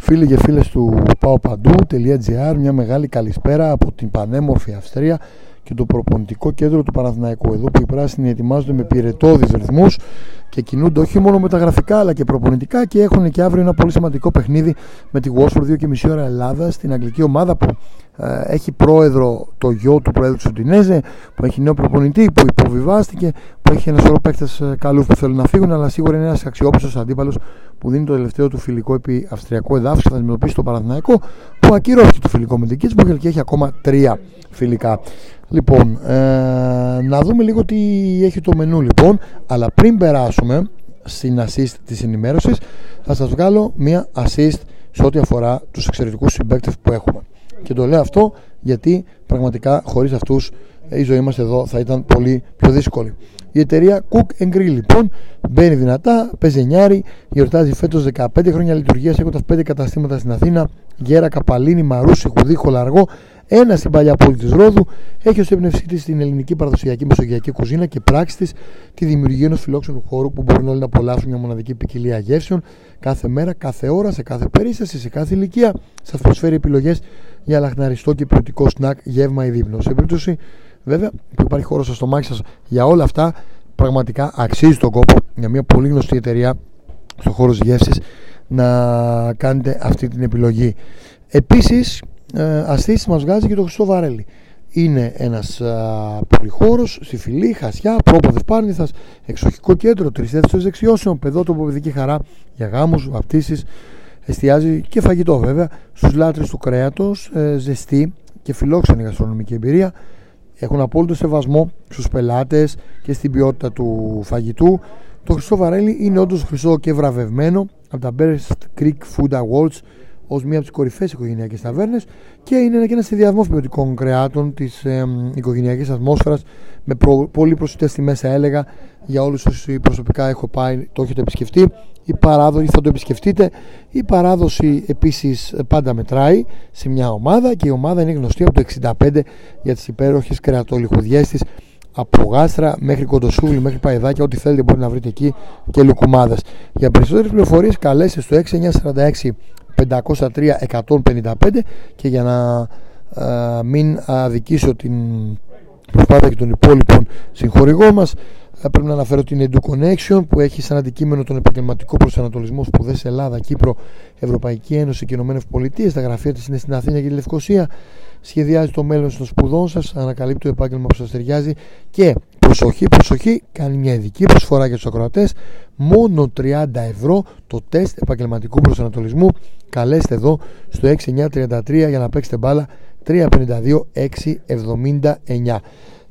Φίλοι και φίλες του paopandou.gr Μια μεγάλη καλησπέρα από την πανέμορφη Αυστρία και το προπονητικό κέντρο του Παναθηναϊκού. Εδώ που οι πράσινοι ετοιμάζονται με πυρετόδει ρυθμούς και κινούνται όχι μόνο με τα γραφικά αλλά και προπονητικά και έχουν και αύριο ένα πολύ σημαντικό παιχνίδι με τη Watford 2.30 ώρα Ελλάδα στην αγγλική ομάδα που ε, έχει πρόεδρο το γιο του πρόεδρου Σοντινέζε, που έχει νέο προπονητή, που υποβιβάστηκε, που έχει ένα σωρό παίκτες καλούς που θέλουν να φύγουν, αλλά σίγουρα είναι ένας αξιόπιστος αντίπαλος που δίνει το τελευταίο του φιλικό επί Αυστριακό εδάφους και θα αντιμετωπίσει τον Παναθηναϊκό, που ακυρώθηκε το φιλικό με την Κίτσμπουργκ και έχει ακόμα τρία φιλικά. Λοιπόν, ε, να δούμε λίγο τι έχει το μενού λοιπόν, αλλά πριν περάσουμε στην assist της ενημέρωσης θα σας βγάλω μια assist σε ό,τι αφορά τους εξαιρετικούς συμπαίκτες που έχουμε. Και το λέω αυτό γιατί πραγματικά χωρίς αυτούς η ζωή μας εδώ θα ήταν πολύ πιο δύσκολη. Η εταιρεία Cook Grill λοιπόν μπαίνει δυνατά, παίζει εννιάρι, γιορτάζει φέτος 15 χρόνια λειτουργίας έχοντας 5 καταστήματα στην Αθήνα, Γέρα, Καπαλίνη, Μαρούση, Χουδί, Χολαργό, ένας στην παλιά πόλη της Ρόδου, έχει ως έμπνευσή της την ελληνική παραδοσιακή μεσογειακή κουζίνα και πράξη της τη δημιουργία ενός φιλόξενου χώρου που μπορούν όλοι να απολαύσουν μια μοναδική ποικιλία γεύσεων κάθε μέρα, κάθε ώρα, σε κάθε περίσταση, σε κάθε ηλικία. Σα προσφέρει επιλογές για λαχναριστό και ποιοτικό σνακ, γεύμα ή δείπνος. Σε περίπτωση βέβαια που υπάρχει χώρος στο στομάχι σας για όλα αυτά, πραγματικά αξίζει τον κόπο για μια πολύ γνωστή εταιρεία στον χώρο γεύσης να κάνετε αυτή την επιλογή. Επίσης ε, αστήσει μας βγάζει και το Χρυσό Βαρέλι. Είναι ένας πολυχώρος στη Φιλή, Χασιά, πρόποδες Πάρνηθας, εξοχικό κέντρο, τρισθέτητος δεξιώσεων, παιδότοπο παιδική χαρά για γάμους, βαπτίσεις, εστιάζει και φαγητό βέβαια στους λάτρες του κρέατος, ε, ζεστή και φιλόξενη γαστρονομική εμπειρία. Έχουν απόλυτο σεβασμό στους πελάτες και στην ποιότητα του φαγητού. Το Χρυσό Βαρέλι είναι όντως χρυσό και βραβευμένο από τα Best Creek Food Awards ως μία από τις κορυφαίε οικογενειακές ταβέρνες και είναι και ένα συνδυασμό ποιοτικών κρεάτων της ε, οικογενειακής ατμόσφαιρας με προ, πολύ προσιτές τιμές, θα έλεγα, για όλους όσοι προσωπικά έχω πάει, το έχετε επισκεφτεί. Η παράδοση θα το επισκεφτείτε. Η παράδοση επίσης πάντα μετράει σε μια ομάδα και η ομάδα είναι γνωστή από το 65 για τις υπέροχες κρεατολιχουδιές της από γάστρα μέχρι κοντοσούλη, μέχρι παϊδάκια, ό,τι θέλετε μπορείτε να βρείτε εκεί και λουκουμάδες. Για περισσότερες πληροφορίες καλέστε στο 6946 503-155 και για να α, μην αδικήσω την προσπάθεια και των υπόλοιπων συγχωρηγών μας πρέπει να αναφέρω την Edu Connection που έχει σαν αντικείμενο τον επαγγελματικό προσανατολισμό σπουδές σε Ελλάδα, Κύπρο, Ευρωπαϊκή Ένωση και Ηνωμένες Πολιτείες. Τα γραφεία της είναι στην Αθήνα και τη Λευκοσία. Σχεδιάζει το μέλλον των σπουδών σας, ανακαλύπτει το επάγγελμα που σας ταιριάζει και προσοχή, προσοχή, κάνει μια ειδική προσφορά για τους ακροατές. Μόνο 30 ευρώ το τεστ επαγγελματικού προσανατολισμού. Καλέστε εδώ στο 6933 για να παίξετε μπάλα 352 679.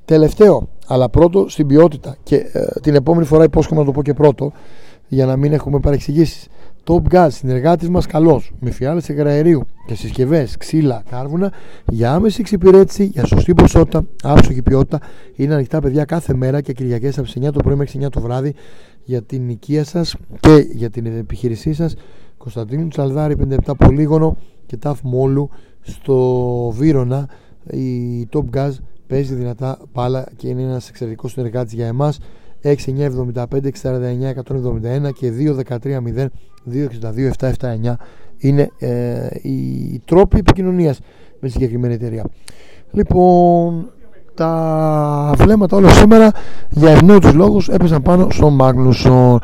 Τελευταίο, αλλά πρώτο στην ποιότητα. Και ε, την επόμενη φορά υπόσχομαι να το πω και πρώτο, για να μην έχουμε παρεξηγήσεις. Top Gas, συνεργάτης μας καλός, με φιάλες εγραερίου και συσκευές, ξύλα, κάρβουνα, για άμεση εξυπηρέτηση, για σωστή ποσότητα, άψογη ποιότητα. Είναι ανοιχτά, παιδιά, κάθε μέρα και Κυριακές από τι 9 το πρωί μέχρι 9 το βράδυ για την οικία σας και για την επιχείρησή σας. Κωνσταντίνου Τσαλδάρη, 57 Πολύγωνο και Ταφ Μόλου στο Βύρονα. Η Top Gas παίζει δυνατά πάλα και είναι ένας εξαιρετικός συνεργάτης για εμάς. 6975 649 171 και 213 0 262 779 είναι ε, οι τρόποι επικοινωνίας με τη συγκεκριμένη εταιρεία. Λοιπόν τα βλέμματα όλα σήμερα για ευνόητους λόγους έπεσαν πάνω στον Μάγνουσον.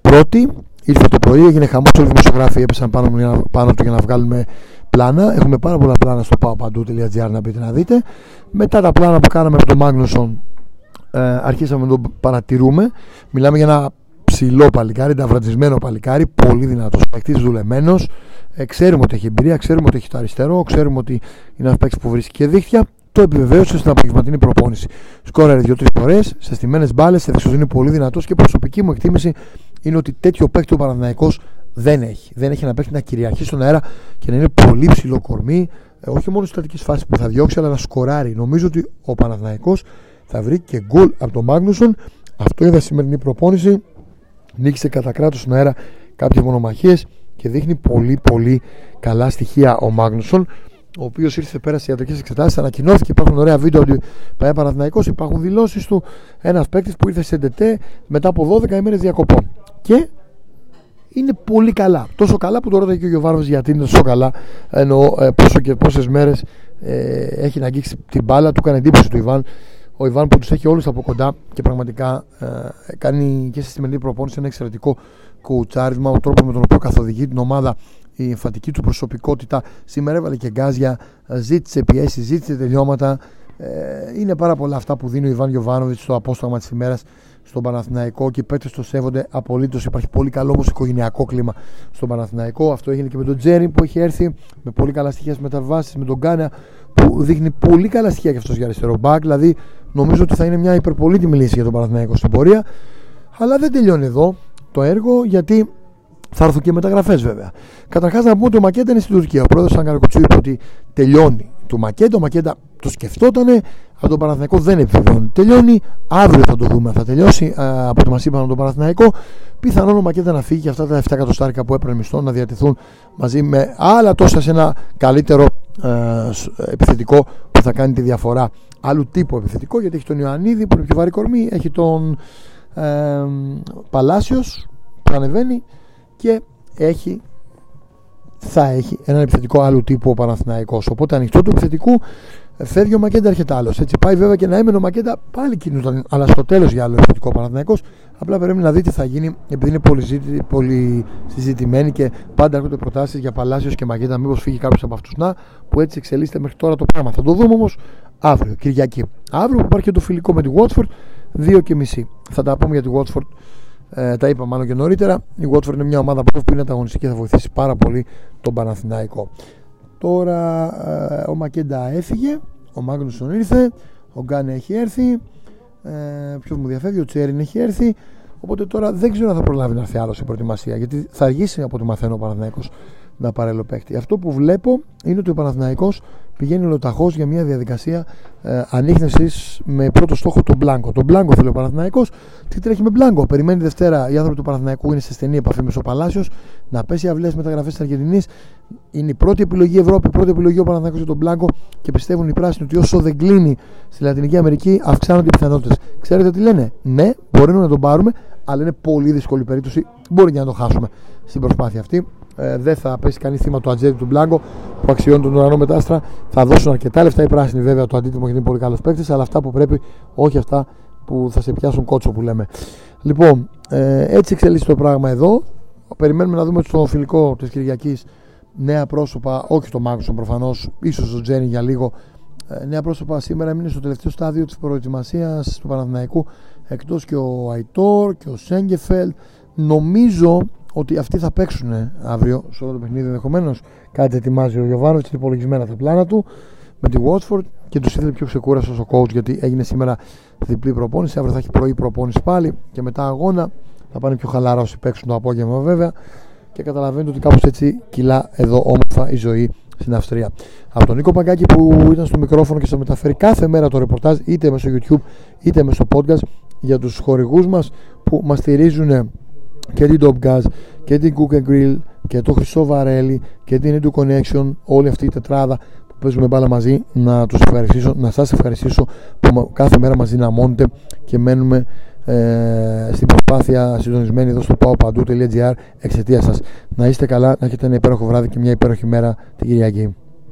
Πρώτη ήρθε το πρωί, έγινε χαμός όλοι οι δημοσιογράφοι έπεσαν πάνω, πάνω του για να βγάλουμε πλάνα. Έχουμε πάρα πολλά πλάνα στο paopandou.gr να πείτε να δείτε. Μετά τα πλάνα που κάναμε με τον Μάγνουσον ε, αρχίσαμε να το παρατηρούμε. Μιλάμε για ένα ψηλό παλικάρι, ταυρατισμένο παλικάρι, πολύ δυνατός παίκτης, δουλεμένος. Ε, ξέρουμε ότι έχει εμπειρία, ξέρουμε ότι έχει το αριστερό, ξέρουμε ότι είναι ένας παίκτης που βρίσκει και δίχτυα. Το επιβεβαίωσε στην απογευματινή προπόνηση. Σκόραρε δύο-τρεις φορές, σε στιμένες μπάλες, σε είναι πολύ δυνατός και προσωπική μου εκτίμηση είναι ότι τέτοιο παίκτη ο Παναναναϊκό δεν έχει. Δεν έχει να παίξει να κυριαρχεί στον αέρα και να είναι πολύ ψηλό κορμί, ε, όχι μόνο στις στατικές φάσεις που θα διώξει, αλλά να σκοράρει. Νομίζω ότι ο Παναθηναϊκός θα βρει και γκολ από τον Μάγνουσον. Αυτό είδα σημερινή προπόνηση. Νίκησε κατά κράτος στον αέρα κάποιες μονομαχίες και δείχνει πολύ πολύ καλά στοιχεία ο Μάγνουσον ο οποίος ήρθε πέρα στις ιατρικές εξετάσεις, ανακοινώθηκε. Υπάρχουν ωραία βίντεο ότι πάει Παναθυναϊκό. Υπάρχουν δηλώσεις του. Ένας παίκτης που ήρθε σε ΔΕΤΕ μετά από 12 ημέρες διακοπών. Και είναι πολύ καλά. Τόσο καλά που το ρώταγε και ο Γιωβάνο γιατί είναι τόσο καλά. Εννοώ ε, πόσο και πόσες μέρες ε, έχει να αγγίξει την μπάλα. Του έκανε εντύπωση του Ιβάν. Ο Ιβάν που τους έχει όλους από κοντά και πραγματικά ε, κάνει και στη σημερινή προπόνηση ένα εξαιρετικό κουτσάρισμα. Ο τρόπος με τον οποίο καθοδηγεί την ομάδα, η εμφαντική του προσωπικότητα. Σήμερα έβαλε και γκάζια, ζήτησε πιέσεις, ζήτησε τελειώματα. Ε, είναι πάρα πολλά αυτά που δίνει ο Ιβάν Γιοβάνοβιτ στο απόσταγμα της ημέρας στον Παναθηναϊκό και οι παίκτες το σέβονται απολύτως. Υπάρχει πολύ καλό όμως οικογενειακό κλίμα στον Παναθηναϊκό. Αυτό έγινε και με τον Τζέρι που έχει έρθει με πολύ καλά στοιχεία στις μεταβάσεις, με τον Γκάνα που δείχνει πολύ καλά στοιχεία και αυτός για αριστερό μπακ. Δηλαδή νομίζω ότι θα είναι μια υπερπολίτιμη λύση για τον Παναθηναϊκό στην πορεία. Αλλά δεν τελειώνει εδώ το έργο γιατί θα έρθουν και μεταγραφές βέβαια. Καταρχάς να πούμε ότι ο Μακέντα είναι στην Τουρκία. Ο πρόεδρος Αγκαρακοτσού είπε ότι τελειώνει του Μακέντα. Ο Μακέντα το σκεφτότανε, αλλά τον Παναθηναϊκό δεν επιβεβαιώνει. Τελειώνει, αύριο θα το δούμε. Θα τελειώσει από ό,τι μας είπαν τον Παναθηναϊκό. Πιθανόν ο Μακέντα να φύγει και αυτά τα 7 εκατοστάρικα που έπαιρνε μισθό να διατηθούν μαζί με άλλα τόσα σε ένα καλύτερο ε, επιθετικό που θα κάνει τη διαφορά. Άλλου τύπου επιθετικό γιατί έχει τον Ιωαννίδη που είναι πιο βαρύ κορμί, έχει τον ε, Παλάσιος που ανεβαίνει και έχει θα έχει έναν επιθετικό άλλου τύπου ο Παναθηναϊκός. Οπότε ανοιχτό του επιθετικού φεύγει ο Μακέντα, έρχεται άλλος. Έτσι πάει βέβαια και να έμενε ο Μακέντα, πάλι κινούνταν, αλλά στο τέλος για άλλο επιθετικό Παναθηναϊκός. Απλά πρέπει να δει τι θα γίνει, επειδή είναι πολύ, ζήτη, πολύ συζητημένοι και πάντα έρχονται προτάσεις για Παλάσιος και Μακέντα. Μήπως φύγει κάποιος από αυτούς να, που έτσι εξελίσσεται μέχρι τώρα το πράγμα. Θα το δούμε όμως αύριο, Κυριακή. Αύριο που υπάρχει και το φιλικό με τη Watford, 2 και μισή. Θα τα πούμε για τη Watford ε, τα είπα μάλλον και νωρίτερα. Η Watford είναι μια ομάδα που είναι ανταγωνιστική και θα βοηθήσει πάρα πολύ τον Παναθηναϊκό. Τώρα ε, ο Μακέντα έφυγε, ο Μάγνουσον ήρθε, ο Γκάνε έχει έρθει. Ε, Ποιος μου διαφεύγει, ο Τσέριν έχει έρθει. Οπότε τώρα δεν ξέρω αν θα προλάβει να έρθει άλλος σε προετοιμασία γιατί θα αργήσει από ό,τι μαθαίνω ο Παναθηναϊκός να πάρει παίκτη. Αυτό που βλέπω είναι ότι ο Παναθηναϊκός πηγαίνει ολοταχώς για μια διαδικασία ε, ανείχνευσης με πρώτο στόχο τον Μπλάνκο. Τον Μπλάνκο θέλει ο Παναθηναϊκός. Τι τρέχει με Μπλάνκο; Περιμένει Δευτέρα οι άνθρωποι του Παναθηναϊκού είναι σε στενή επαφή με ο Παλάσιο να πέσει αυλές μεταγραφές της Αργεντινής. Είναι η πρώτη επιλογή Ευρώπη, η πρώτη επιλογή ο Παναθηναϊκός για τον Μπλάνκο και πιστεύουν οι πράσινοι ότι όσο δεν κλείνει στη Λατινική Αμερική αυξάνονται οι πιθανότητες. Ξέρετε τι λένε; Ναι, μπορούμε να τον πάρουμε, αλλά είναι πολύ δύσκολη περίπτωση. Μπορεί και να το χάσουμε στην προσπάθεια αυτή ε, δεν θα πέσει κανείς θύμα του Ατζέτη του Μπλάγκο που αξιώνει τον ουρανό μετάστρα. Θα δώσουν αρκετά λεφτά οι πράσινοι βέβαια το αντίτιμο γιατί είναι πολύ καλός παίκτης, αλλά αυτά που πρέπει, όχι αυτά που θα σε πιάσουν κότσο που λέμε. Λοιπόν, ε, έτσι εξελίσσεται το πράγμα εδώ. Περιμένουμε να δούμε στο φιλικό της Κυριακής νέα πρόσωπα, όχι το Μάγκουσον προφανώς, ίσως το Τζένι για λίγο. Ε, νέα πρόσωπα σήμερα έμεινε στο τελευταίο στάδιο της προετοιμασίας του Παναθηναϊκού εκτός και ο Αϊτόρ και ο Σέγκεφελ. Νομίζω ότι αυτοί θα παίξουν αύριο σε όλο το παιχνίδι ενδεχομένως. Κάτι ετοιμάζει ο Γιωβάνο, είναι υπολογισμένα τα πλάνα του με τη Watford και τους ήθελε πιο ξεκούραστος ο coach γιατί έγινε σήμερα διπλή προπόνηση. Αύριο θα έχει πρωί προπόνηση πάλι και μετά αγώνα. Θα πάνε πιο χαλαρά όσοι παίξουν το απόγευμα βέβαια. Και καταλαβαίνετε ότι κάπως έτσι κυλά εδώ όμορφα η ζωή στην Αυστρία. Από τον Νίκο Παγκάκη που ήταν στο μικρόφωνο και σα μεταφέρει κάθε μέρα το ρεπορτάζ είτε μέσω YouTube είτε μέσω podcast για τους χορηγούς μας που μας στηρίζουν και την Top Gas και την Cook Grill και το Χρυσό Βαρέλι και την Edu Connection όλη αυτή η τετράδα που παίζουμε μπάλα μαζί να τους ευχαριστήσω, να σας ευχαριστήσω που κάθε μέρα μαζί να μόνετε και μένουμε ε, στην προσπάθεια συντονισμένη εδώ στο paopandou.gr εξαιτίας σας. Να είστε καλά, να έχετε ένα υπέροχο βράδυ και μια υπέροχη μέρα την Κυριακή.